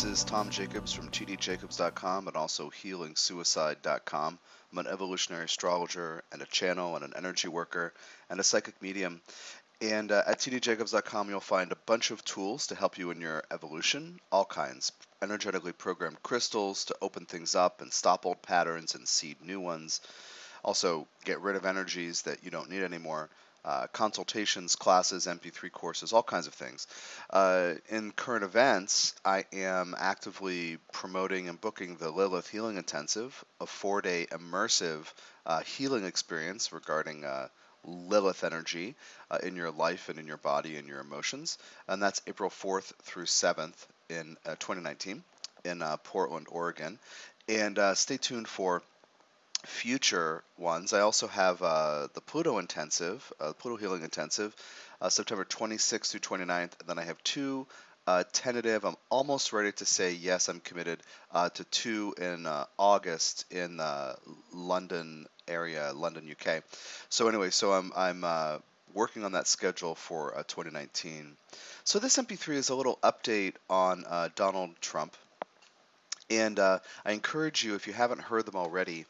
This is Tom Jacobs from tdjacobs.com and also healingsuicide.com. I'm an evolutionary astrologer and a channel and an energy worker and a psychic medium. And uh, at tdjacobs.com, you'll find a bunch of tools to help you in your evolution, all kinds. Energetically programmed crystals to open things up and stop old patterns and seed new ones. Also, get rid of energies that you don't need anymore uh, consultations, classes, MP3 courses, all kinds of things. Uh, in current events, I am actively promoting and booking the Lilith Healing Intensive, a four day immersive uh, healing experience regarding uh, Lilith energy uh, in your life and in your body and your emotions. And that's April 4th through 7th in uh, 2019 in Portland, Oregon. And stay tuned for future ones. I also have uh, the Pluto Intensive, uh, Pluto Healing Intensive, uh, September 26th through 29th. And then I have two uh, tentative. I'm almost ready to say yes, I'm committed uh, to two in uh, August in the London area, London, UK. So anyway, so I'm I'm working on that schedule for 2019. So this MP3 is a little update on Donald Trump. And uh, I encourage you, if you haven't heard them already,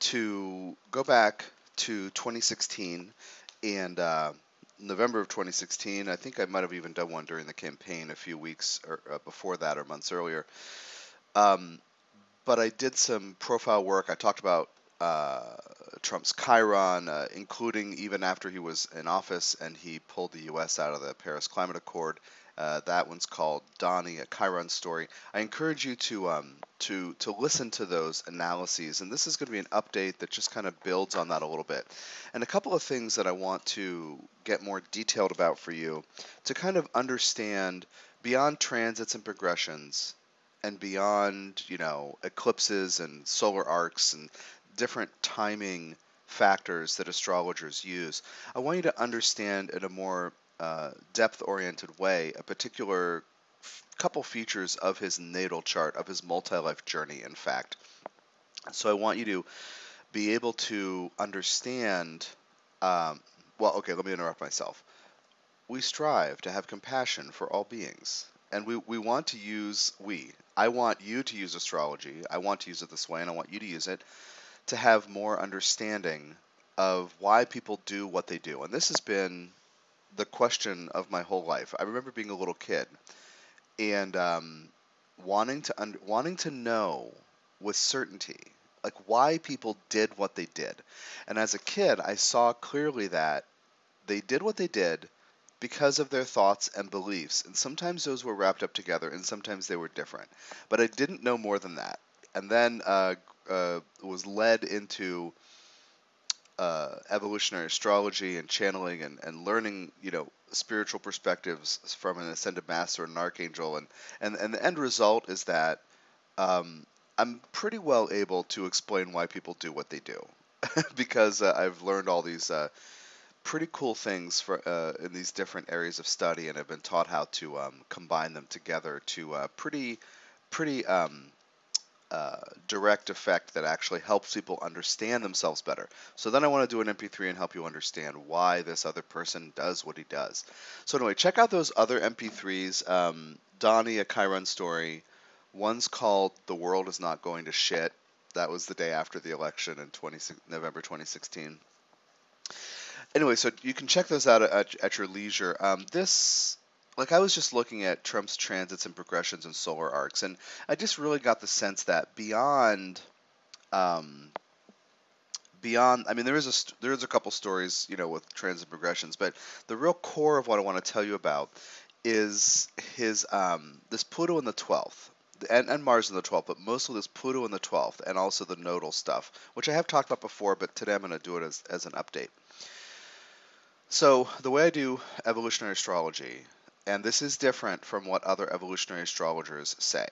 to go back to 2016 and uh, November of 2016. I think I might have even done one during the campaign a few weeks or, uh, before that or months earlier. Um, but I did some profile work. I talked about uh, Trump's Chiron, uh, including even after he was in office and he pulled the U.S. out of the Paris Climate Accord uh, that one's called Donnie, a Chiron story. I encourage you to um, to to listen to those analyses, and this is going to be an update that just kind of builds on that a little bit. And a couple of things that I want to get more detailed about for you to kind of understand beyond transits and progressions, and beyond you know eclipses and solar arcs and different timing factors that astrologers use. I want you to understand in a more uh, depth-oriented way a particular f- couple features of his natal chart, of his multi-life journey, in fact. So I want you to be able to understand. Um, well, okay, let me interrupt myself. We strive to have compassion for all beings, and we, we want to use we. I want you to use astrology. I want to use it this way, and I want you to use it to have more understanding of why people do what they do. And this has been the question of my whole life. I remember being a little kid and um, wanting to un- wanting to know with certainty like why people did what they did. And as a kid, I saw clearly that they did what they did because of their thoughts and beliefs. And sometimes those were wrapped up together and sometimes they were different. But I didn't know more than that. And then uh, uh, was led into uh, evolutionary astrology and channeling and, and learning, you know, spiritual perspectives from an ascended master and an archangel. And, and, and the end result is that um, I'm pretty well able to explain why people do what they do because uh, I've learned all these uh, pretty cool things for, uh, in these different areas of study and I've been taught how to um, combine them together to uh, pretty, pretty um, uh, direct effect that actually helps people understand themselves better. So then I want to do an MP3 and help you understand why this other person does what he does. So anyway, check out those other MP3s. Um, Donnie, a Chiron story. One's called "The World Is Not Going to Shit." That was the day after the election in 20, November 2016. Anyway, so you can check those out at, at your leisure. Um, this like I was just looking at Trump's transits and progressions and solar arcs, and I just really got the sense that beyond, um, beyond, I mean, there is a there is a couple stories, you know, with transit progressions, but the real core of what I want to tell you about is his um, this Pluto in the twelfth. And, and Mars in the 12th, but mostly this Pluto in the 12th, and also the nodal stuff, which I have talked about before, but today I'm going to do it as, as an update. So, the way I do evolutionary astrology and this is different from what other evolutionary astrologers say,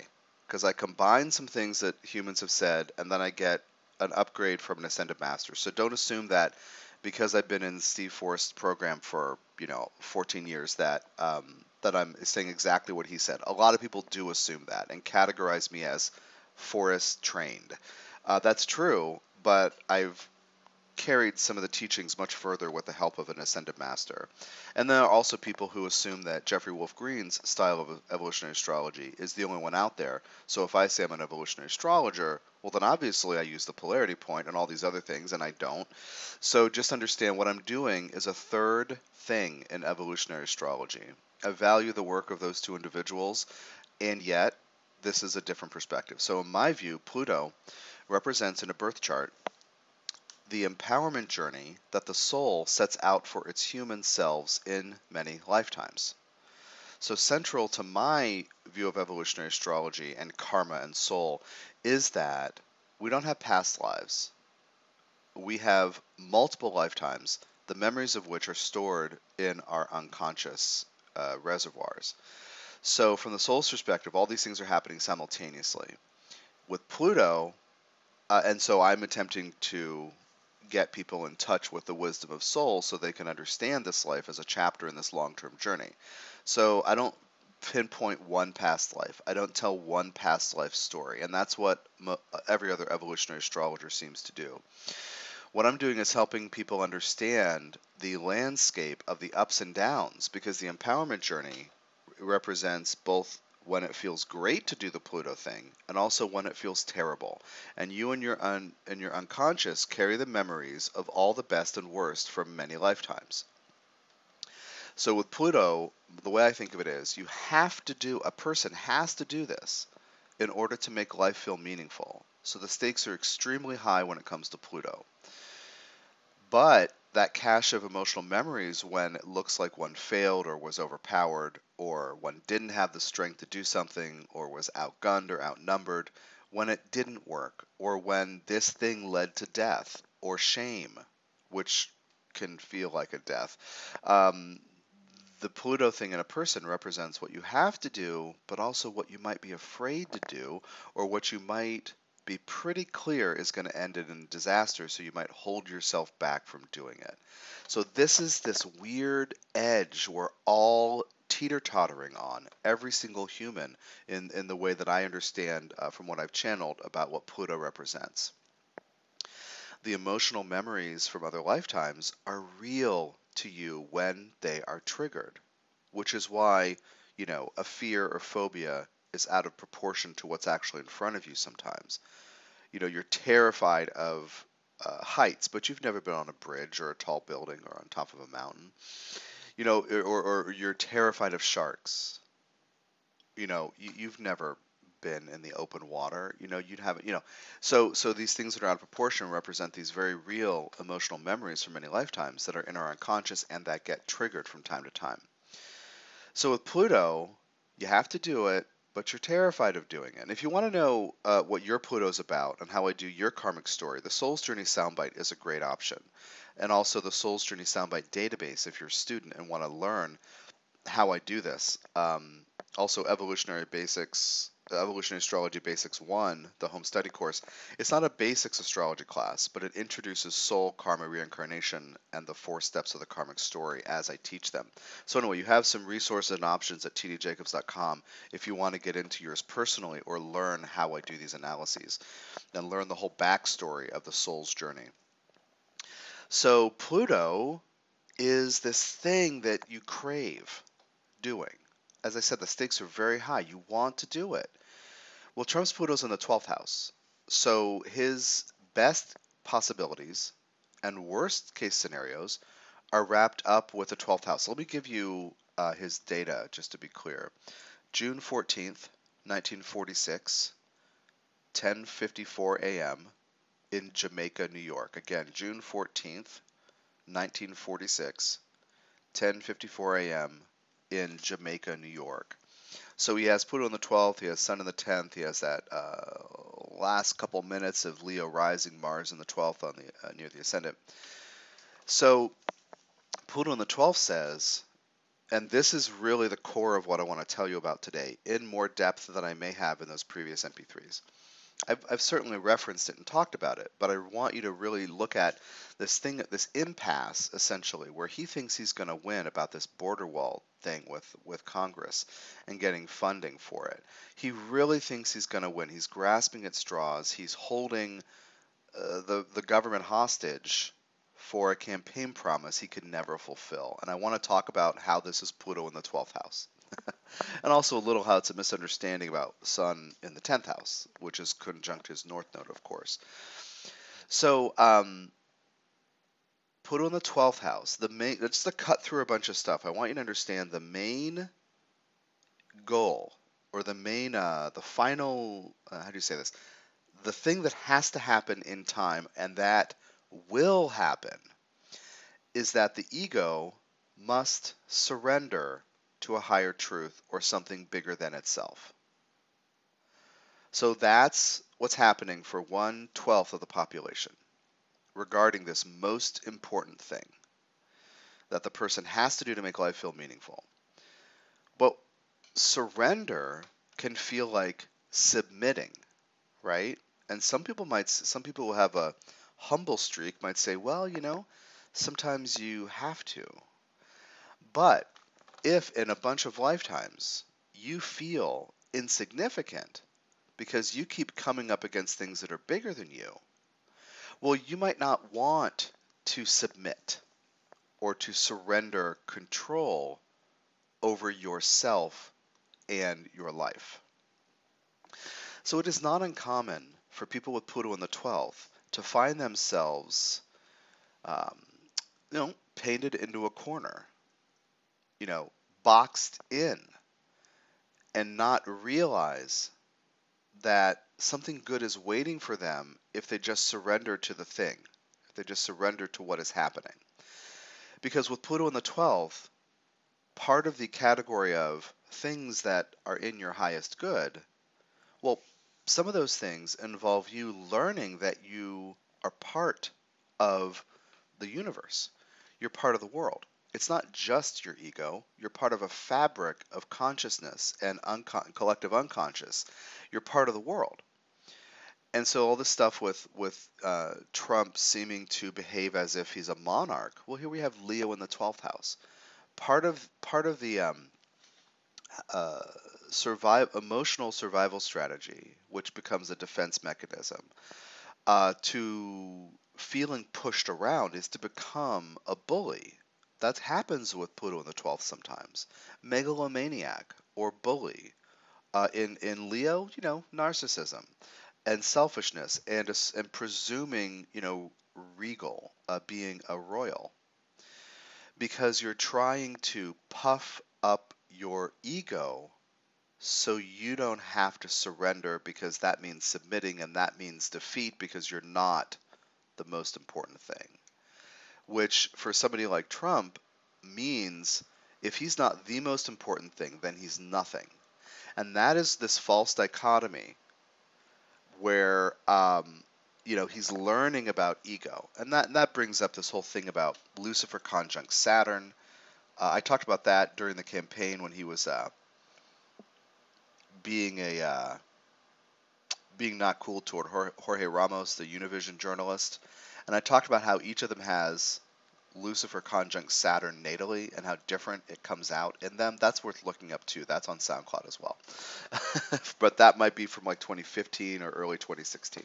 because I combine some things that humans have said, and then I get an upgrade from an ascended master. So don't assume that because I've been in Steve Forrest's program for you know 14 years that um, that I'm saying exactly what he said. A lot of people do assume that and categorize me as Forrest trained. Uh, that's true, but I've carried some of the teachings much further with the help of an ascended master. And there are also people who assume that Jeffrey Wolf Green's style of evolutionary astrology is the only one out there. So if I say I'm an evolutionary astrologer, well, then obviously I use the polarity point and all these other things, and I don't. So just understand what I'm doing is a third thing in evolutionary astrology. I value the work of those two individuals, and yet this is a different perspective. So, in my view, Pluto represents in a birth chart the empowerment journey that the soul sets out for its human selves in many lifetimes. So, central to my view of evolutionary astrology and karma and soul is that we don't have past lives. We have multiple lifetimes, the memories of which are stored in our unconscious uh, reservoirs. So, from the soul's perspective, all these things are happening simultaneously. With Pluto, uh, and so I'm attempting to get people in touch with the wisdom of soul so they can understand this life as a chapter in this long term journey. So I don't pinpoint one past life. I don't tell one past life story, and that's what mo- every other evolutionary astrologer seems to do. What I'm doing is helping people understand the landscape of the ups and downs because the empowerment journey represents both when it feels great to do the Pluto thing, and also when it feels terrible. And you and your un, and your unconscious carry the memories of all the best and worst from many lifetimes. So with Pluto, the way I think of it is, you have to do a person has to do this in order to make life feel meaningful. So the stakes are extremely high when it comes to Pluto. But that cache of emotional memories when it looks like one failed or was overpowered or one didn't have the strength to do something or was outgunned or outnumbered, when it didn't work, or when this thing led to death or shame, which can feel like a death. Um, the Pluto thing in a person represents what you have to do, but also what you might be afraid to do, or what you might be pretty clear is going to end in disaster, so you might hold yourself back from doing it. So this is this weird edge we're all teeter-tottering on, every single human, in, in the way that I understand uh, from what I've channeled about what Pluto represents. The emotional memories from other lifetimes are real to you when they are triggered, which is why, you know, a fear or phobia is out of proportion to what's actually in front of you sometimes. You know, you're terrified of uh, heights, but you've never been on a bridge or a tall building or on top of a mountain. You know, or, or you're terrified of sharks. You know, you, you've never been in the open water. You know, you'd have you know, so so these things that are out of proportion represent these very real emotional memories from many lifetimes that are in our unconscious and that get triggered from time to time. So with Pluto, you have to do it but you're terrified of doing it. And if you want to know uh, what your Pluto's about and how I do your karmic story, the Soul's Journey Soundbite is a great option. And also the Soul's Journey Soundbite database if you're a student and want to learn how I do this. Um, also, Evolutionary Basics Evolutionary Astrology Basics 1, the home study course, it's not a basics astrology class, but it introduces soul, karma, reincarnation, and the four steps of the karmic story as I teach them. So, anyway, you have some resources and options at tdjacobs.com if you want to get into yours personally or learn how I do these analyses and learn the whole backstory of the soul's journey. So, Pluto is this thing that you crave doing as I said, the stakes are very high. You want to do it. Well, Trump's Pluto's in the 12th house. So his best possibilities and worst case scenarios are wrapped up with the 12th house. Let me give you uh, his data just to be clear. June 14th, 1946, 10:54 a.m. in Jamaica, New York. Again, June 14th, 1946, 10:54 a.m in Jamaica, New York. So he has Pluto on the 12th, he has Sun in the 10th, he has that uh, last couple minutes of Leo rising, Mars in the 12th on the uh, near the ascendant. So Pluto on the 12th says, and this is really the core of what I want to tell you about today, in more depth than I may have in those previous MP3s. I've, I've certainly referenced it and talked about it, but I want you to really look at this thing, this impasse, essentially, where he thinks he's going to win about this border wall thing with, with Congress and getting funding for it. He really thinks he's going to win. He's grasping at straws. He's holding uh, the, the government hostage for a campaign promise he could never fulfill. And I want to talk about how this is Pluto in the 12th house. and also a little how it's a misunderstanding about Sun in the 10th house, which is conjunct his north node, of course. So, um, in the 12th house, the main, just to cut through a bunch of stuff, I want you to understand the main goal or the main, uh, the final, uh, how do you say this? The thing that has to happen in time and that will happen is that the ego must surrender to a higher truth or something bigger than itself. So that's what's happening for one twelfth of the population regarding this most important thing that the person has to do to make life feel meaningful. But surrender can feel like submitting, right? And some people might, some people will have a humble streak might say, well, you know, sometimes you have to. But if in a bunch of lifetimes you feel insignificant because you keep coming up against things that are bigger than you, well, you might not want to submit or to surrender control over yourself and your life. So it is not uncommon for people with Pluto in the 12th to find themselves, um, you know, painted into a corner, you know, boxed in, and not realize that something good is waiting for them if they just surrender to the thing, if they just surrender to what is happening. Because with Pluto in the 12th, part of the category of things that are in your highest good, well, some of those things involve you learning that you are part of the universe. You're part of the world. It's not just your ego. You're part of a fabric of consciousness and unco- collective unconscious. You're part of the world. And so all this stuff with with uh, Trump seeming to behave as if he's a monarch. Well, here we have Leo in the twelfth house. Part of part of the um, uh, survive emotional survival strategy, which becomes a defense mechanism, uh, to feeling pushed around is to become a bully. That happens with Pluto in the 12th sometimes. Megalomaniac or bully. Uh, in, in Leo, you know, narcissism and selfishness and, and presuming, you know, regal, uh, being a royal. Because you're trying to puff up your ego so you don't have to surrender because that means submitting and that means defeat because you're not the most important thing. Which, for somebody like Trump, means if he's not the most important thing, then he's nothing. And that is this false dichotomy where, um, you know, he's learning about ego. And that, and that brings up this whole thing about Lucifer conjunct Saturn. Uh, I talked about that during the campaign when he was. Uh, being a uh, being not cool toward Jorge Ramos, the Univision journalist, and I talked about how each of them has Lucifer conjunct Saturn natally and how different it comes out in them. That's worth looking up too. That's on SoundCloud as well. but that might be from like 2015 or early 2016.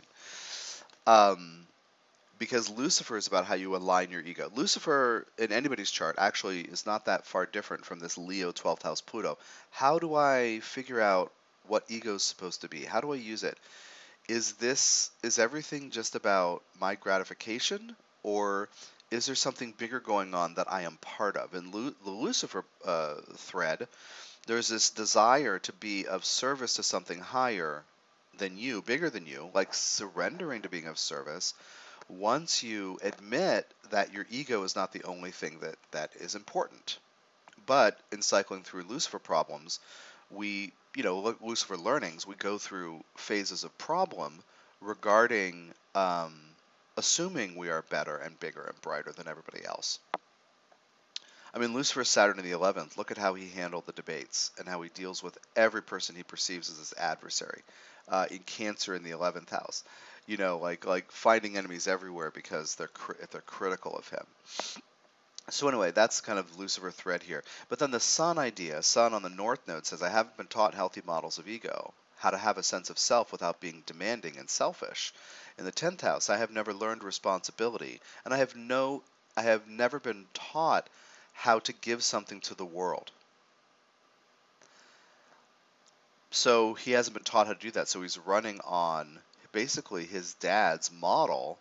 Um, because Lucifer is about how you align your ego. Lucifer in anybody's chart actually is not that far different from this Leo 12th house Pluto. How do I figure out what ego is supposed to be. How do I use it? Is this is everything just about my gratification, or is there something bigger going on that I am part of? In Lu- the Lucifer uh, thread, there's this desire to be of service to something higher than you, bigger than you, like surrendering to being of service. Once you admit that your ego is not the only thing that, that is important. But in cycling through Lucifer problems, we you know, Lucifer learnings, we go through phases of problem regarding um, assuming we are better and bigger and brighter than everybody else. I mean, Lucifer Saturn in the 11th, look at how he handled the debates and how he deals with every person he perceives as his adversary. Uh, in Cancer in the 11th house, you know, like like finding enemies everywhere because they're they're critical of him. So anyway, that's kind of Lucifer thread here. But then the sun idea, sun on the north node says, I haven't been taught healthy models of ego. how to have a sense of self without being demanding and selfish. In the 10th house, I have never learned responsibility, and I have no I have never been taught how to give something to the world. So he hasn't been taught how to do that. So he's running on basically his dad's model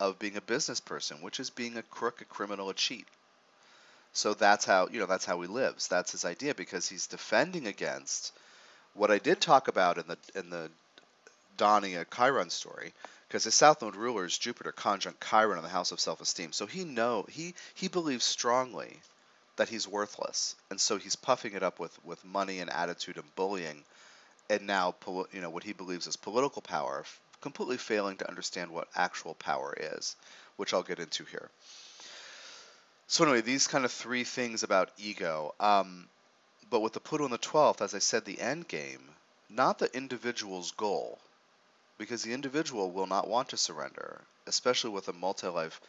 of being a business person, which is being a crook, a criminal, a cheat. So that's how you know that's how he lives. That's his idea because he's defending against what I did talk about in the in the Donnie, a Chiron story. Because his South Node ruler is Jupiter conjunct Chiron in the house of self-esteem. So he know he he believes strongly that he's worthless, and so he's puffing it up with with money and attitude and bullying, and now you know what he believes is political power, completely failing to understand what actual power is, which I'll get into here. So anyway, these kind of three things about ego. Um, but with the Pluto in the 12th, as I said, the end game, not the individual's goal, because the individual will not want to surrender, especially with a multi-life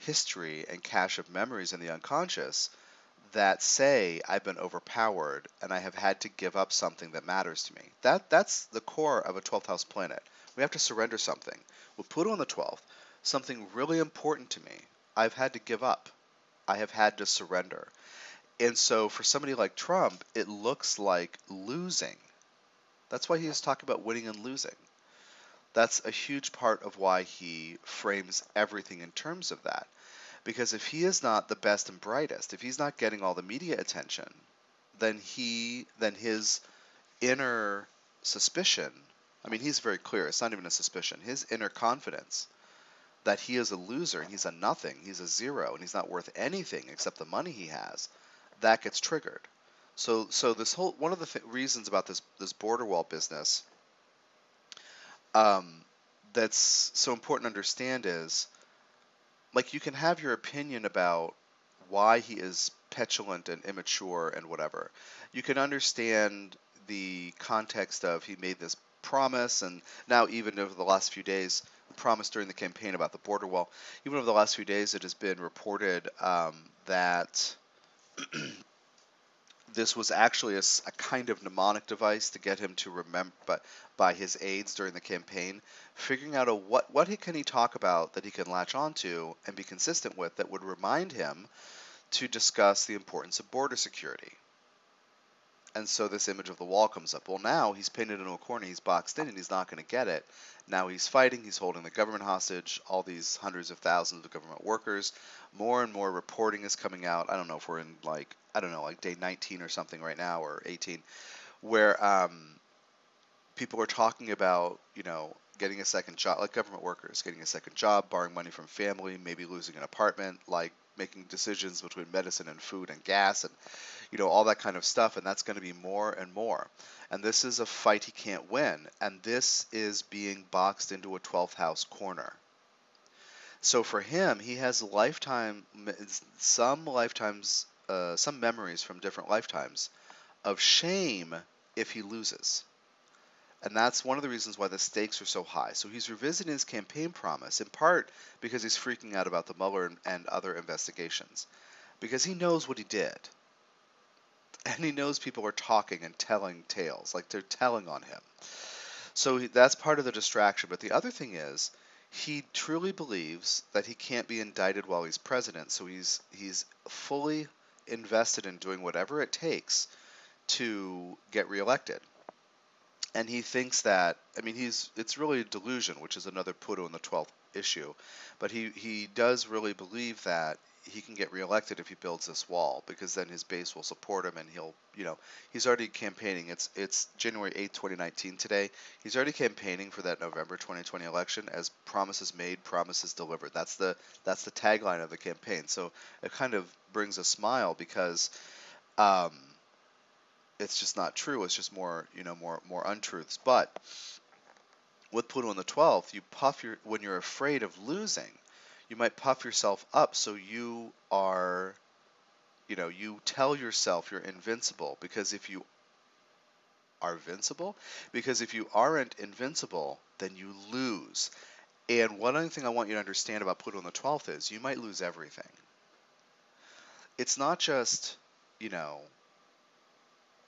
history and cache of memories in the unconscious that say I've been overpowered and I have had to give up something that matters to me. That that's the core of a 12th house planet. We have to surrender something. With Pluto in the 12th, something really important to me, I've had to give up. I have had to surrender. And so for somebody like Trump, it looks like losing. That's why he's talking about winning and losing. That's a huge part of why he frames everything in terms of that. Because if he is not the best and brightest, if he's not getting all the media attention, then he then his inner suspicion, I mean he's very clear, it's not even a suspicion, his inner confidence that he is a loser and he's a nothing, he's a zero, and he's not worth anything except the money he has, that gets triggered. So, so this whole one of the th- reasons about this this border wall business um, that's so important to understand is like you can have your opinion about why he is petulant and immature and whatever. You can understand the context of he made this promise and now even over the last few days promised during the campaign about the border wall. Even over the last few days, it has been reported um, that this was actually a, a, kind of mnemonic device to get him to remember, but by his aides during the campaign, figuring out a what what he, can he talk about that he can latch onto and be consistent with that would remind him to discuss the importance of border security. And so this image of the wall comes up. Well, now he's pinned into a corner, he's boxed in, and he's not going to get it. Now he's fighting, he's holding the government hostage, all these hundreds of thousands of government workers. More and more reporting is coming out. I don't know if we're in like, I don't know, like day 19 or something right now, or 18, where um, people are talking about, you know, getting a second job, like government workers, getting a second job, borrowing money from family, maybe losing an apartment, like making decisions between medicine and food and gas and you know all that kind of stuff and that's going to be more and more and this is a fight he can't win and this is being boxed into a 12th house corner so for him he has lifetime some lifetimes uh, some memories from different lifetimes of shame if he loses and that's one of the reasons why the stakes are so high. So he's revisiting his campaign promise, in part because he's freaking out about the Mueller and, and other investigations, because he knows what he did. And he knows people are talking and telling tales, like they're telling on him. So he, that's part of the distraction. But the other thing is, he truly believes that he can't be indicted while he's president, so he's he's fully invested in doing whatever it takes to get reelected and he thinks that I mean he's it's really a delusion, which is another Pluto in the twelfth issue, but he he does really believe that he can get reelected if he builds this wall because then his base will support him and he'll you know he's already campaigning it's it's January 8th 2019 today he's already campaigning for that November 2020 election as promises made promises delivered that's the that's the tagline of the campaign so it kind of brings a smile because um, it's just not true. It's just more, you know, more more untruths. But with Pluto in the 12th, you puff your when you're afraid of losing, you might puff yourself up so you are you know, you tell yourself you're invincible because if you are invincible, because if you aren't invincible, then you lose. And one other thing I want you to understand about Pluto in the 12th is you might lose everything. It's not just, you know,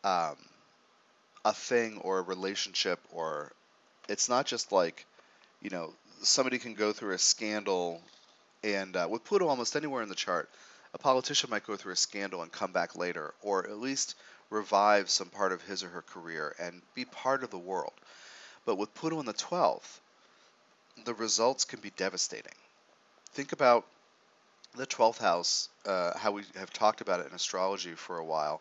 um, a thing or a relationship or it's not just like you know somebody can go through a scandal and uh, with Pluto almost anywhere in the chart, a politician might go through a scandal and come back later, or at least revive some part of his or her career and be part of the world. But with Pluto in the 12th, the results can be devastating. Think about the 12th house, uh, how we have talked about it in astrology for a while,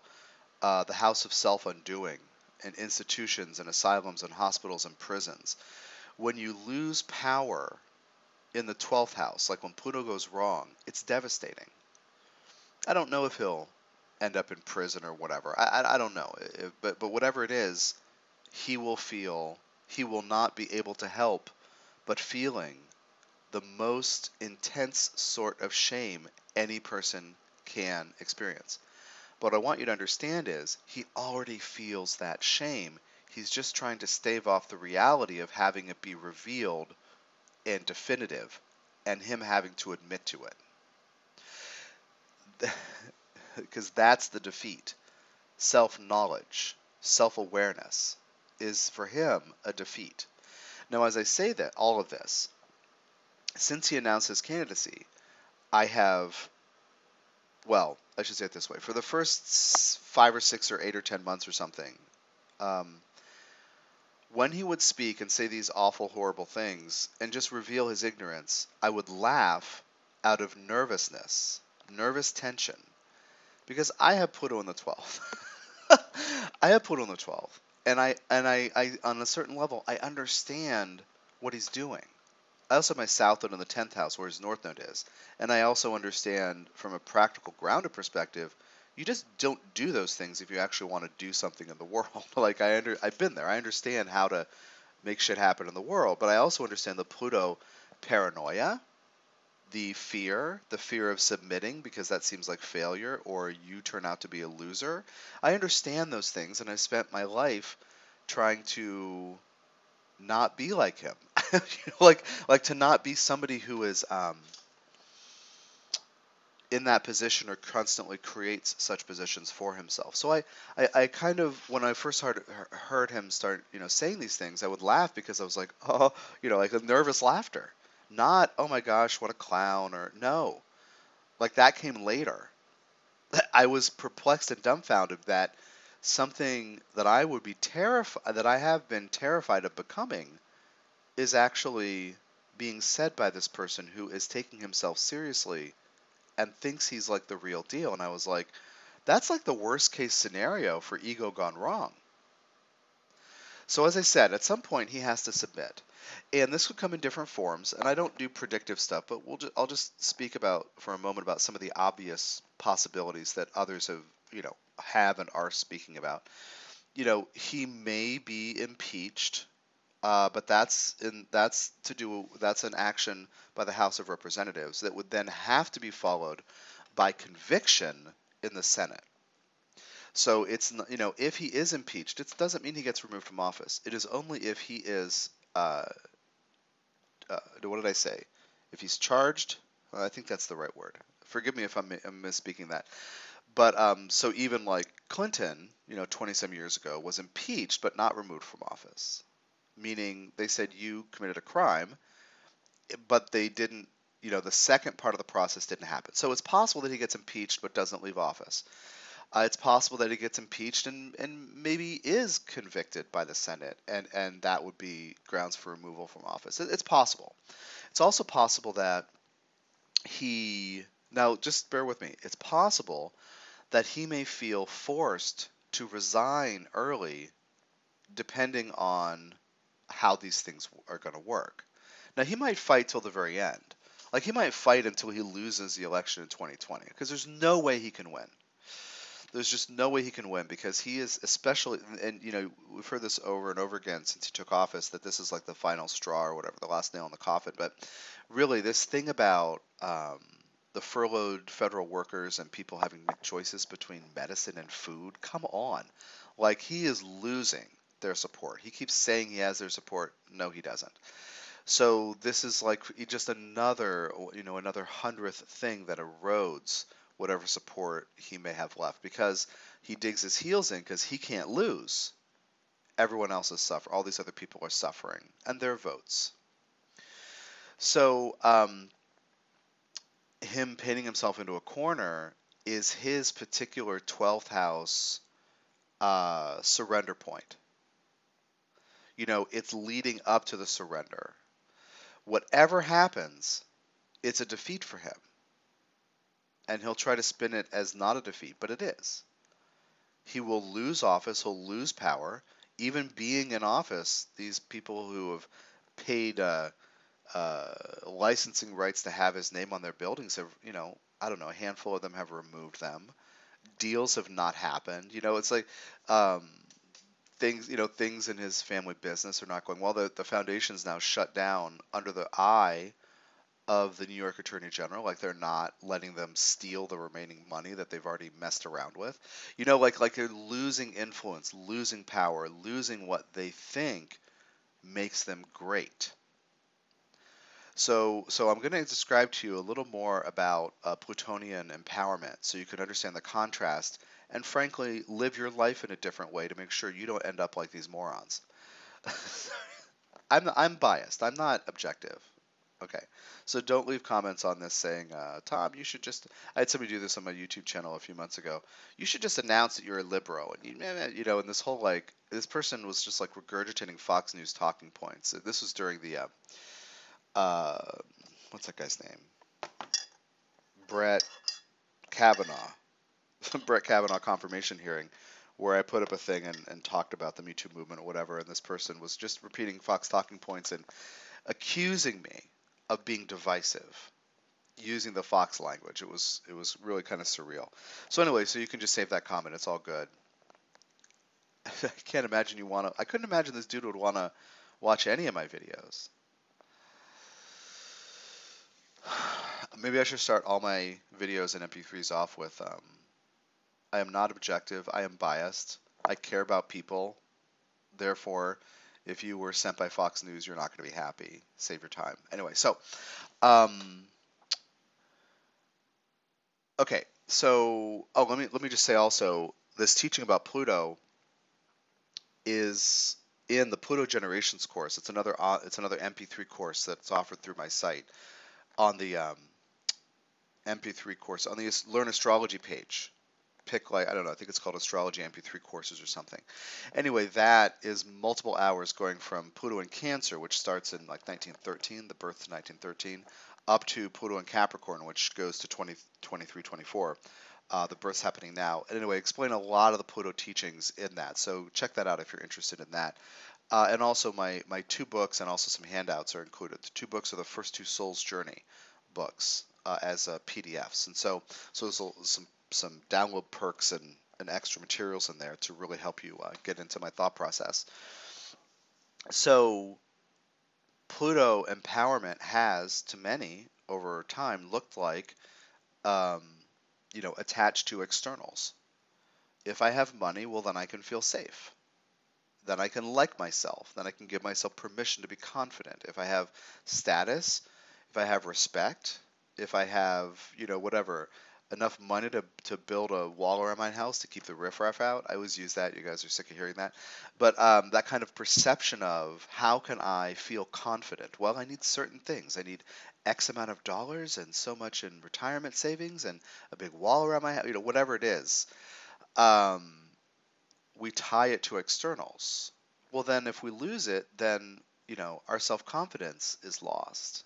uh, the house of self undoing, and institutions and asylums and hospitals and prisons. When you lose power in the 12th house, like when Pluto goes wrong, it's devastating. I don't know if he'll end up in prison or whatever. I, I, I don't know. If, but, but whatever it is, he will feel, he will not be able to help but feeling the most intense sort of shame any person can experience. What I want you to understand is he already feels that shame. He's just trying to stave off the reality of having it be revealed and definitive and him having to admit to it. Because that's the defeat. Self knowledge, self awareness is for him a defeat. Now, as I say that, all of this, since he announced his candidacy, I have, well, I should say it this way. For the first five or six or eight or ten months or something, um, when he would speak and say these awful, horrible things and just reveal his ignorance, I would laugh out of nervousness, nervous tension, because I have Pluto in the 12th. I have Pluto in the 12th, and I and I, I on a certain level I understand what he's doing. I also have my south node in the 10th house where his north node is, and I also understand from a practical grounded perspective you just don't do those things if you actually want to do something in the world. like I under I've been there. I understand how to make shit happen in the world, but I also understand the Pluto paranoia, the fear, the fear of submitting because that seems like failure or you turn out to be a loser. I understand those things and I spent my life trying to not be like him. like like to not be somebody who is um, in that position or constantly creates such positions for himself. So I, I, I, kind of when I first heard heard him start you know saying these things, I would laugh because I was like, oh, you know, like a nervous laughter, not oh my gosh, what a clown or no, like that came later. I was perplexed and dumbfounded that something that I would be terrified that I have been terrified of becoming is actually being said by this person who is taking himself seriously and thinks he's like the real deal. And I was like, that's like the worst case scenario for ego gone wrong. So, as I said, at some point he has to submit. And this could come in different forms. And I don't do predictive stuff, but we'll just, I'll just speak about for a moment about some of the obvious possibilities that others have, you know, have and are speaking about. You know, he may be impeached uh, but that's in that's to do that's an action by the House of Representatives that would then have to be followed by conviction in the Senate. So it's you know if he is impeached, it doesn't mean he gets removed from office. It is only if he is uh, uh, what did I say? If he's charged, well, I think that's the right word. Forgive me if I'm, I'm misspeaking that. But um, so even like Clinton, you know, 20 some years ago, was impeached but not removed from office meaning they said you committed a crime, but they didn't, you know, the second part of the process didn't happen. So it's possible that he gets impeached but doesn't leave office. Uh, it's possible that he gets impeached and, and maybe is convicted by the Senate, and, and that would be grounds for removal from office. It, it's possible. It's also possible that he, now just bear with me, it's possible that he may feel forced to resign early depending on how these things are going to work. Now, he might fight till the very end. Like, he might fight until he loses the election in 2020 because there's no way he can win. There's just no way he can win because he is, especially, and you know, we've heard this over and over again since he took office that this is like the final straw or whatever, the last nail in the coffin. But really, this thing about um, the furloughed federal workers and people having to make choices between medicine and food, come on. Like, he is losing their support. He keeps saying he has their support. No, he doesn't. So this is like just another, you know, another hundredth thing that erodes whatever support he may have left because he digs his heels in because he can't lose. everyone else is suffering. All these other people are suffering, and their votes. So, um, him painting himself into a corner is his particular 12th house uh, surrender point. You know, it's leading up to the surrender. Whatever happens, it's a defeat for him. And he'll try to spin it as not a defeat, but it is. He will lose office, he'll lose power. Even being in office, these people who have paid uh, uh, licensing rights to have his name on their buildings have, you know, I don't know, a handful of them have removed them. Deals have not happened. You know, it's like um, things, you know, things in his family business are not going well. The the foundation's now shut down under the eye of the New York Attorney General. Like they're not letting them steal the remaining money that they've already messed around with. You know, like like they're losing influence, losing power, losing what they think makes them great. So, so I'm going to describe to you a little more about uh, Plutonian empowerment so you can understand the contrast and frankly live your life in a different way to make sure you don't end up like these morons. I'm, I'm biased. I'm not objective. Okay. So don't leave comments on this saying, uh, Tom, you should just. I had somebody do this on my YouTube channel a few months ago. You should just announce that you're a liberal. And, you, you know, and this whole, like, this person was just, like, regurgitating Fox News talking points. This was during the. Uh, uh, what's that guy's name? Brett Kavanaugh. Brett Kavanaugh confirmation hearing, where I put up a thing and, and talked about the Me Too movement or whatever, and this person was just repeating Fox talking points and accusing me of being divisive using the Fox language. It was it was really kind of surreal. So anyway, so you can just save that comment. It's all good. I can't imagine you want to. I couldn't imagine this dude would want to watch any of my videos. maybe I should start all my videos and MP3s off with um, I am not objective. I am biased. I care about people. Therefore, if you were sent by Fox News, you're not going to be happy. Save your time. Anyway, so, um, okay, so oh, let me let me just say also this teaching about Pluto is in the Pluto Generations course. It's another uh, it's another MP3 course that's offered through my site on the um, MP3 course on the Learn Astrology page. Pick like I don't know, I think it's called Astrology MP3 courses or something. Anyway, that is multiple hours going from Pluto in Cancer, which starts in like 1913, the birth to 1913, up to Pluto in Capricorn, which goes to 20, 23, 24. Uh, the birth's happening now. And anyway, explain a lot of the Pluto teachings in that. So check that out if you're interested in that. Uh, and also my, my two books and also some handouts are included. The two books are the first two Souls Journey books uh, as PDFs, and so so some some download perks and, and extra materials in there to really help you uh, get into my thought process. So Pluto empowerment has, to many over time, looked like um, you know attached to externals. If I have money, well then I can feel safe then I can like myself. Then I can give myself permission to be confident. If I have status, if I have respect, if I have, you know, whatever, enough money to, to build a wall around my house to keep the riffraff out. I always use that. You guys are sick of hearing that. But um, that kind of perception of how can I feel confident? Well, I need certain things. I need X amount of dollars and so much in retirement savings and a big wall around my house, you know, whatever it is. Um, we tie it to externals. Well, then if we lose it, then, you know, our self confidence is lost.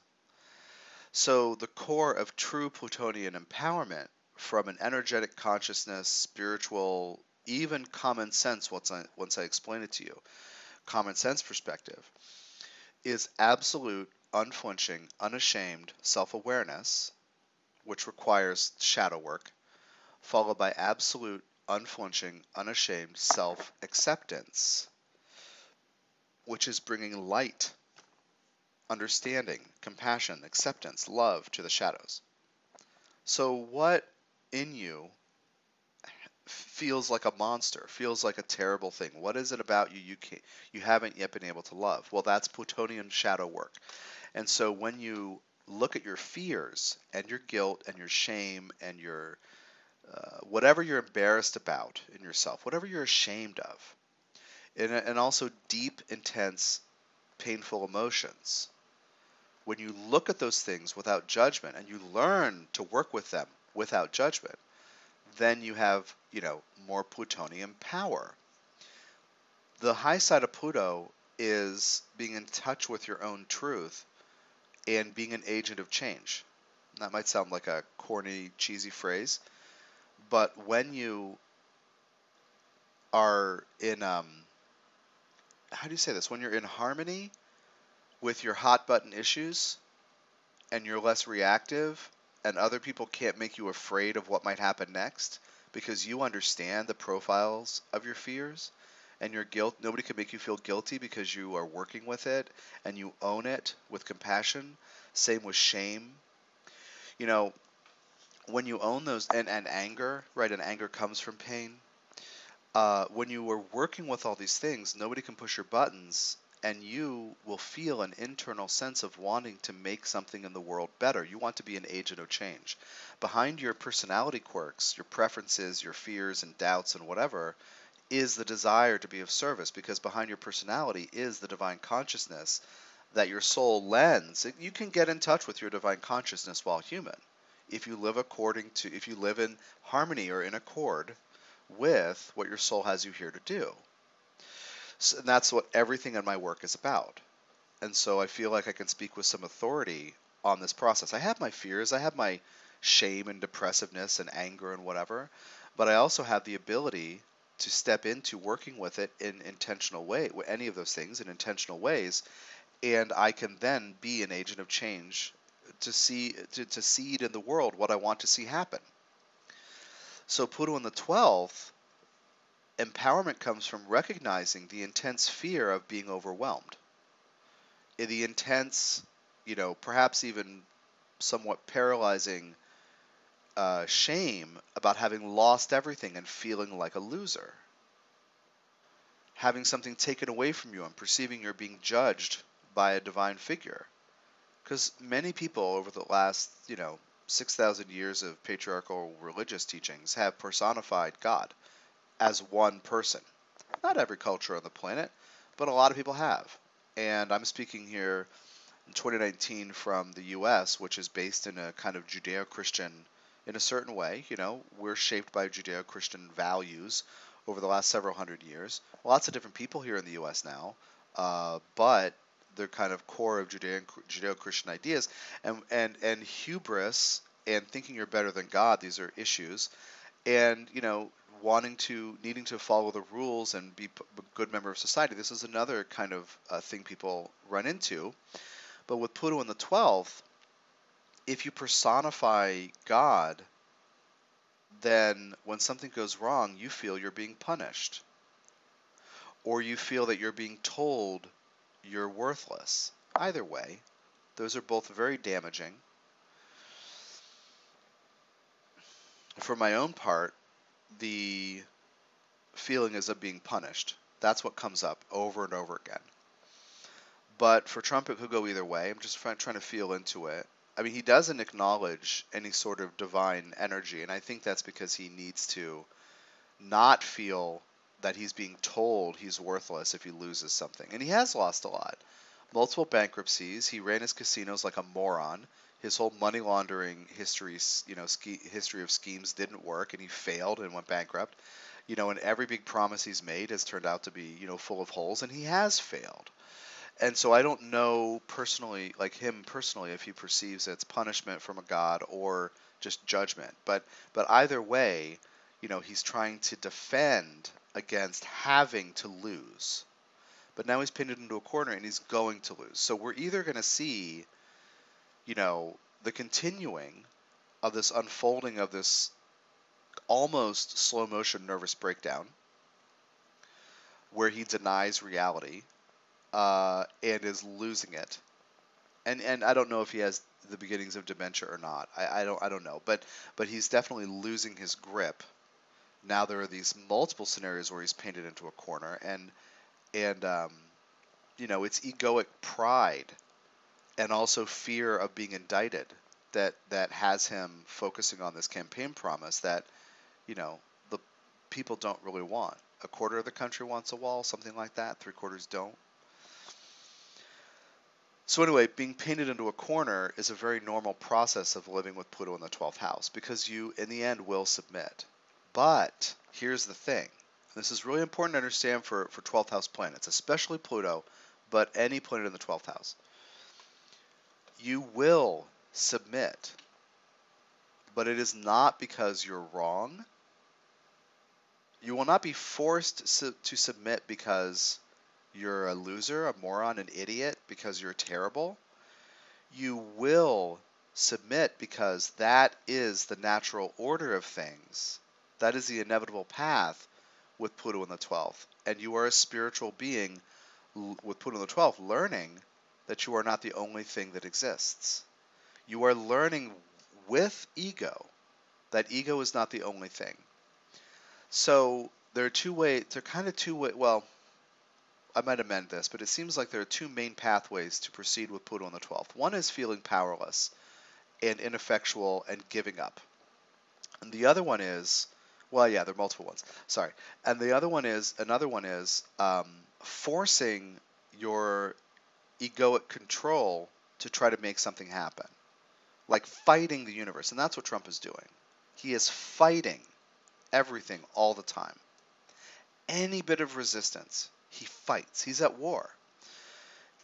So the core of true Plutonian empowerment from an energetic consciousness, spiritual, even common sense, once I, once I explain it to you, common sense perspective, is absolute, unflinching, unashamed self awareness, which requires shadow work, followed by absolute, unflinching, unashamed self acceptance, which is bringing light, understanding, compassion, acceptance, love to the shadows. So, what in you feels like a monster, feels like a terrible thing? What is it about you you can't, you haven't yet been able to love? Well, that's Plutonian shadow work. And so when you look at your fears and your guilt and your shame and your uh, whatever you're embarrassed about in yourself, whatever you're ashamed of, and, and also deep, intense, painful emotions. When you look at those things without judgment and you learn to work with them without judgment, then you have, you know, more Plutonian power. The high side of Pluto is being in touch with your own truth and being an agent of change. That might sound like a corny, cheesy phrase, but when you are in um, how do you say this? When you're in harmony with your hot button issues and you're less reactive and other people can't make you afraid of what might happen next because you understand the profiles of your fears and your guilt nobody can make you feel guilty because you are working with it and you own it with compassion. Same with shame. You know when you own those and, and anger right and anger comes from pain. Uh, when you are working with all these things nobody can push your buttons and you will feel an internal sense of wanting to make something in the world better. You want to be an agent of change. Behind your personality quirks, your preferences, your fears and doubts and whatever, is the desire to be of service because behind your personality is the divine consciousness that your soul lends. You can get in touch with your divine consciousness while human. If you live according to, if you live in harmony or in accord with what your soul has you here to do. So, and that's what everything in my work is about. And so I feel like I can speak with some authority on this process. I have my fears, I have my shame and depressiveness and anger and whatever, but I also have the ability to step into working with it in intentional way, with any of those things in intentional ways, and I can then be an agent of change to see to, to seed in the world what I want to see happen. So Pluto in the twelfth empowerment comes from recognizing the intense fear of being overwhelmed. The intense, you know, perhaps even somewhat paralyzing uh, shame about having lost everything and feeling like a loser. Having something taken away from you and perceiving you're being judged by a divine figure. Because many people over the last, you know, 6,000 years of patriarchal religious teachings have personified God as one person. Not every culture on the planet, but a lot of people have. And I'm speaking here in 2019 from the US, which is based in a kind of Judeo Christian, in a certain way. You know, we're shaped by Judeo Christian values over the last several hundred years. Lots of different people here in the US now, uh, but they're kind of core of Judeo Christian ideas. And, and, and hubris and thinking you're better than God, these are issues. And, you know, wanting to needing to follow the rules and be a good member of society. This is another kind of uh, thing people run into. But with Pluto in the 12th, if you personify God, then when something goes wrong, you feel you're being punished. Or you feel that you're being told you're worthless. Either way, those are both very damaging. For my own part, the feeling is of being punished. That's what comes up over and over again. But for Trump, it could go either way. I'm just trying to feel into it. I mean, he doesn't acknowledge any sort of divine energy, and I think that's because he needs to not feel that he's being told he's worthless if he loses something. And he has lost a lot. Multiple bankruptcies. He ran his casinos like a moron his whole money laundering history, you know, ski, history of schemes didn't work, and he failed and went bankrupt. You know, and every big promise he's made has turned out to be, you know, full of holes, and he has failed. And so I don't know personally, like him personally, if he perceives it's punishment from a god or just judgment. But but either way, you know, he's trying to defend against having to lose. But now he's pinned into a corner and he's going to lose. So we're either going to see you know, the continuing of this unfolding of this almost slow motion nervous breakdown where he denies reality uh, and is losing it. And and I don't know if he has the beginnings of dementia or not. I, I don't I don't know. But but he's definitely losing his grip. Now there are these multiple scenarios where he's painted into a corner and and um, you know it's egoic pride and also fear of being indicted that that has him focusing on this campaign promise that you know the people don't really want. A quarter of the country wants a wall, something like that. Three quarters don't. So anyway, being painted into a corner is a very normal process of living with Pluto in the 12th house because you, in the end, will submit. But here's the thing. This is really important to understand for, for 12th house planets, especially Pluto, but any planet in the 12th house. You will submit, but it is not because you're wrong. You will not be forced to submit because you're a loser, a moron, an idiot because you're terrible. You will submit because that is the natural order of things. That is the inevitable path with Pluto in the 12th. And you are a spiritual being with Pluto in the 12th, learning that you are not the only thing that exists. You are learning with ego that ego is not the only thing. So there are two ways, there are kind of two ways, well, I might amend this, but it seems like there are two main pathways to proceed with Pluto on the 12th. One is feeling powerless and ineffectual and giving up. And the other one is, well, yeah, there are multiple ones. Sorry. And the other one is, another one is um, forcing your egoic control to try to make something happen. Like fighting the universe. And that's what Trump is doing. He is fighting everything all the time. Any bit of resistance he fights. He's at war.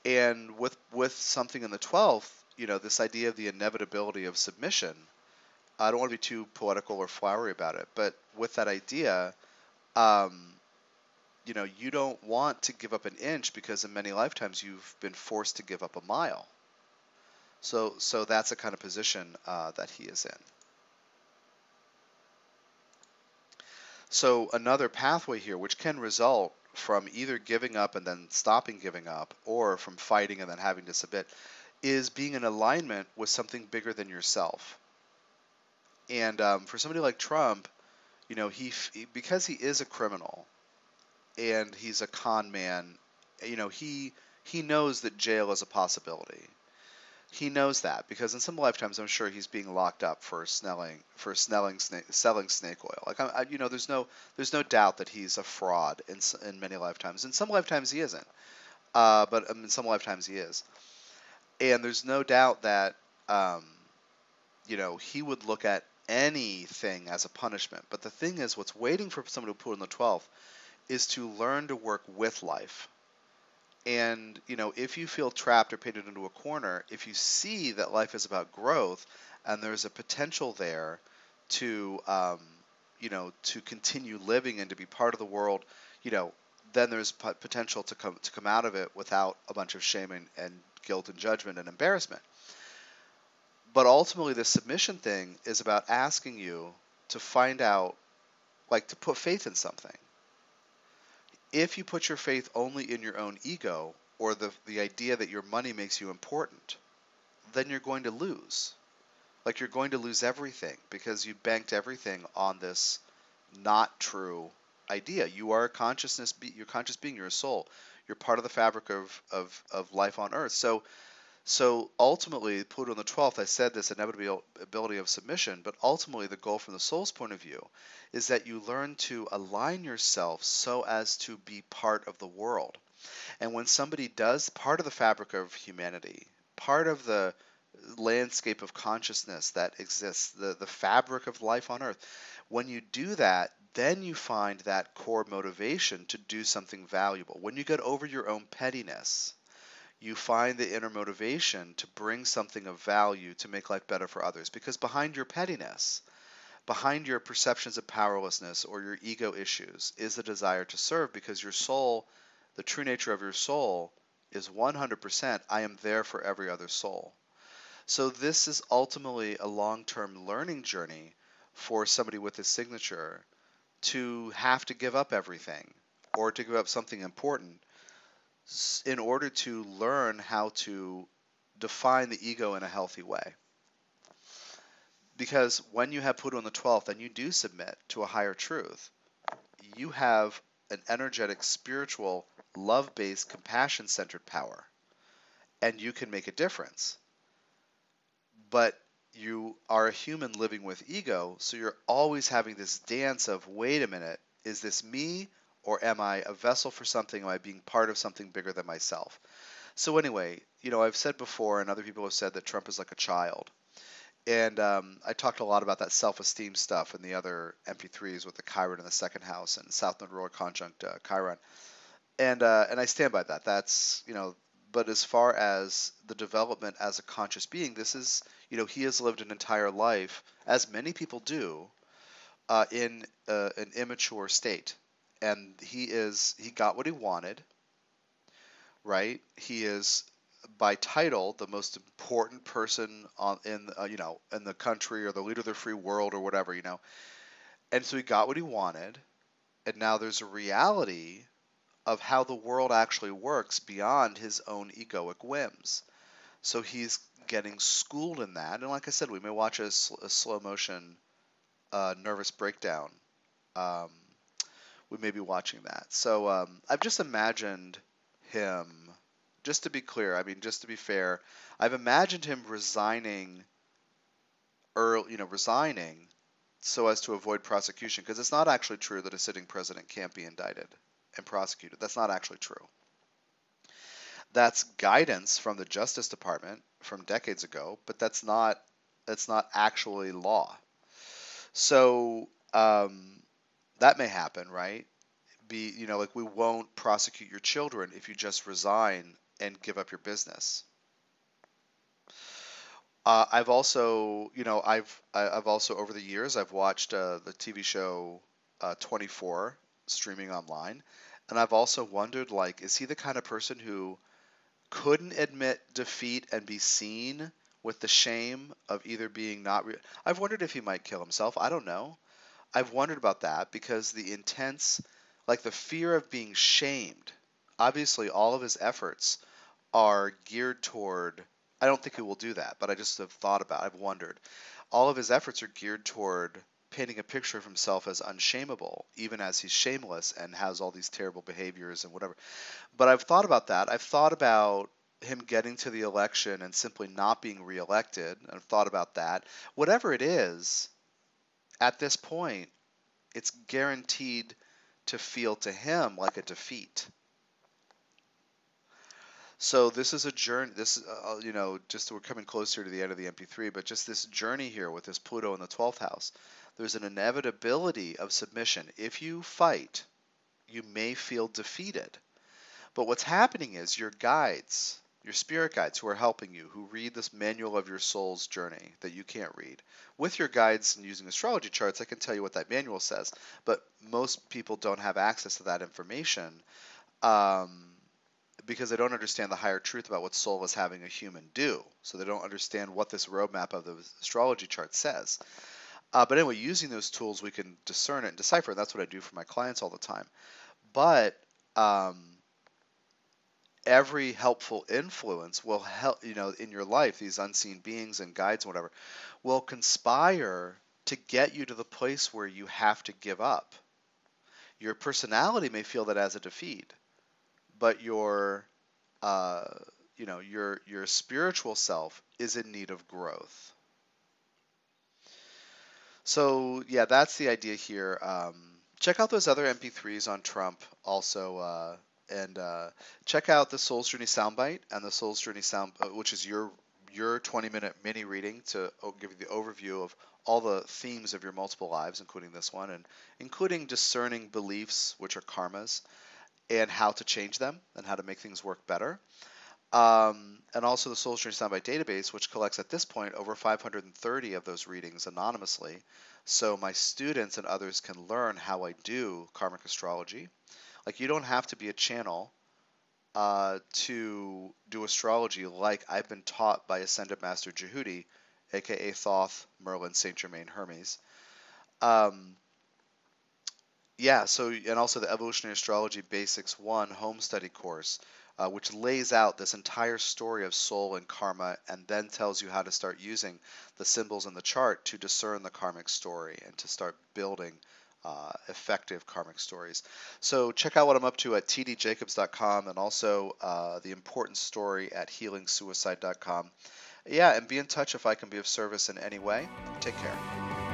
And with with something in the 12th, you know, this idea of the inevitability of submission, I don't want to be too poetical or flowery about it, but with that idea, um, you know, you don't want to give up an inch because in many lifetimes you've been forced to give up a mile. So, so that's the kind of position uh, that he is in. So another pathway here, which can result from either giving up and then stopping giving up, or from fighting and then having to submit, is being in alignment with something bigger than yourself. And um, for somebody like Trump, you know, he because he is a criminal, and he's a con man, you know, he he knows that jail is a possibility he knows that because in some lifetimes I'm sure he's being locked up for snelling for snelling snake, selling snake oil. Like I, you know, there's no there's no doubt that he's a fraud in in many lifetimes. In some lifetimes he isn't, uh, but um, in some lifetimes he is. And there's no doubt that um, you know he would look at anything as a punishment. But the thing is, what's waiting for someone to put in the 12th is to learn to work with life and you know, if you feel trapped or painted into a corner, if you see that life is about growth and there's a potential there to um, you know to continue living and to be part of the world, you know, then there's potential to come to come out of it without a bunch of shame and, and guilt and judgment and embarrassment. But ultimately, the submission thing is about asking you to find out, like to put faith in something if you put your faith only in your own ego or the, the idea that your money makes you important, then you're going to lose. Like you're going to lose everything because you banked everything on this not true idea. You are a consciousness, you're conscious being, you're a soul. You're part of the fabric of, of, of life on earth. So so ultimately, Pluto in the 12th, I said this inevitability of submission, but ultimately the goal from the soul's point of view is that you learn to align yourself so as to be part of the world. And when somebody does part of the fabric of humanity, part of the landscape of consciousness that exists, the, the fabric of life on earth, when you do that, then you find that core motivation to do something valuable. When you get over your own pettiness, you find the inner motivation to bring something of value to make life better for others. Because behind your pettiness, behind your perceptions of powerlessness or your ego issues, is a desire to serve because your soul, the true nature of your soul, is 100% I am there for every other soul. So, this is ultimately a long term learning journey for somebody with this signature to have to give up everything or to give up something important in order to learn how to define the ego in a healthy way. Because when you have Pluto in the 12th and you do submit to a higher truth, you have an energetic, spiritual, love based, compassion centered power. And you can make a difference. But you are a human living with ego, so you're always having this dance of wait a minute, Is this me, or am I a vessel for something? Am I being part of something bigger than myself? So, anyway, you know, I've said before, and other people have said that Trump is like a child. And um, I talked a lot about that self-esteem stuff in the other MP3s with the Chiron in the second house and South Node ruler conjunct uh, Chiron, and uh, and I stand by that. That's you know, but as far as the development as a conscious being, this is you know he has lived an entire life, as many people do, uh, in uh, an immature state, and he is he got what he wanted. Right, he is by title the most important person on in uh, you know in the country or the leader of the free world or whatever you know and so he got what he wanted and now there's a reality of how the world actually works beyond his own egoic whims so he's getting schooled in that and like i said we may watch a, sl- a slow motion uh, nervous breakdown um, we may be watching that so um, i've just imagined him just to be clear, I mean, just to be fair, I've imagined him resigning early, you know, resigning so as to avoid prosecution because it's not actually true that a sitting president can't be indicted and prosecuted. That's not actually true. That's guidance from the Justice Department from decades ago, but that's not that's not actually law. So um, that may happen, right? Be you know like we won't prosecute your children if you just resign and give up your business. Uh, I've also, you know, I've I've also over the years I've watched uh, the TV show uh, 24 streaming online, and I've also wondered like, is he the kind of person who couldn't admit defeat and be seen with the shame of either being not? Re- I've wondered if he might kill himself. I don't know. I've wondered about that because the intense, like the fear of being shamed. Obviously, all of his efforts are geared toward I don't think he will do that, but I just have thought about, It. I've wondered. All of his efforts are geared toward painting a picture of himself as unshameable, even as he's shameless and has all these terrible behaviors and whatever. But I've thought about that. I've thought about him getting to the election and simply not being reelected. I've thought about that. Whatever it is, at this point, it's guaranteed to feel to him like a defeat. So this is a journey. This, uh, uh, you know, just we're coming closer to the end of the MP3, but just this journey here with this Pluto in the 12th house. There's an inevitability of submission. If you fight, you may feel defeated. But what's happening is your guides, your spirit guides who are helping you, who read this manual of your soul's journey that you can't read. With your guides and using astrology charts, I can tell you what that manual says, but most people don't have access to that information. Um, because they don't understand the higher truth about what soul is having a human do. So they don't understand what this roadmap of the astrology chart says. Uh, but anyway, using those tools, we can discern it and decipher. And that's what I do for my clients all the time. But um, every helpful influence will help, you know, in your life, these unseen beings and guides and whatever, will conspire to get you to the place where you have to give up. Your personality may feel that as a defeat but your uh, you know your your spiritual self is in need of growth. So yeah, that's the idea here. Um, check out those other MP3s on Trump also, uh, and uh, check out the Soul's Journey soundbite and the Soul's Journey sound, uh, which is your your 20 minute mini reading to give you the overview of all the themes of your multiple lives, including this one, and including discerning beliefs, which are karmas and how to change them and how to make things work better. Um, and also the Soul Journey Soundbite database, which collects at this point over 530 of those readings anonymously. So my students and others can learn how I do karmic astrology. Like you don't have to be a channel uh, to do astrology like I've been taught by Ascended Master Djehuti, aka Thoth, Merlin, Saint Germain, Hermes. Um, yeah, so and also the Evolutionary Astrology Basics 1 home study course, uh, which lays out this entire story of soul and karma and then tells you how to start using the symbols in the chart to discern the karmic story and to start building uh, effective karmic stories. So check out what I'm up to at tdjacobs.com and also uh, the important story at healingsuicide.com. Yeah, and be in touch if I can be of service in any way. Take care.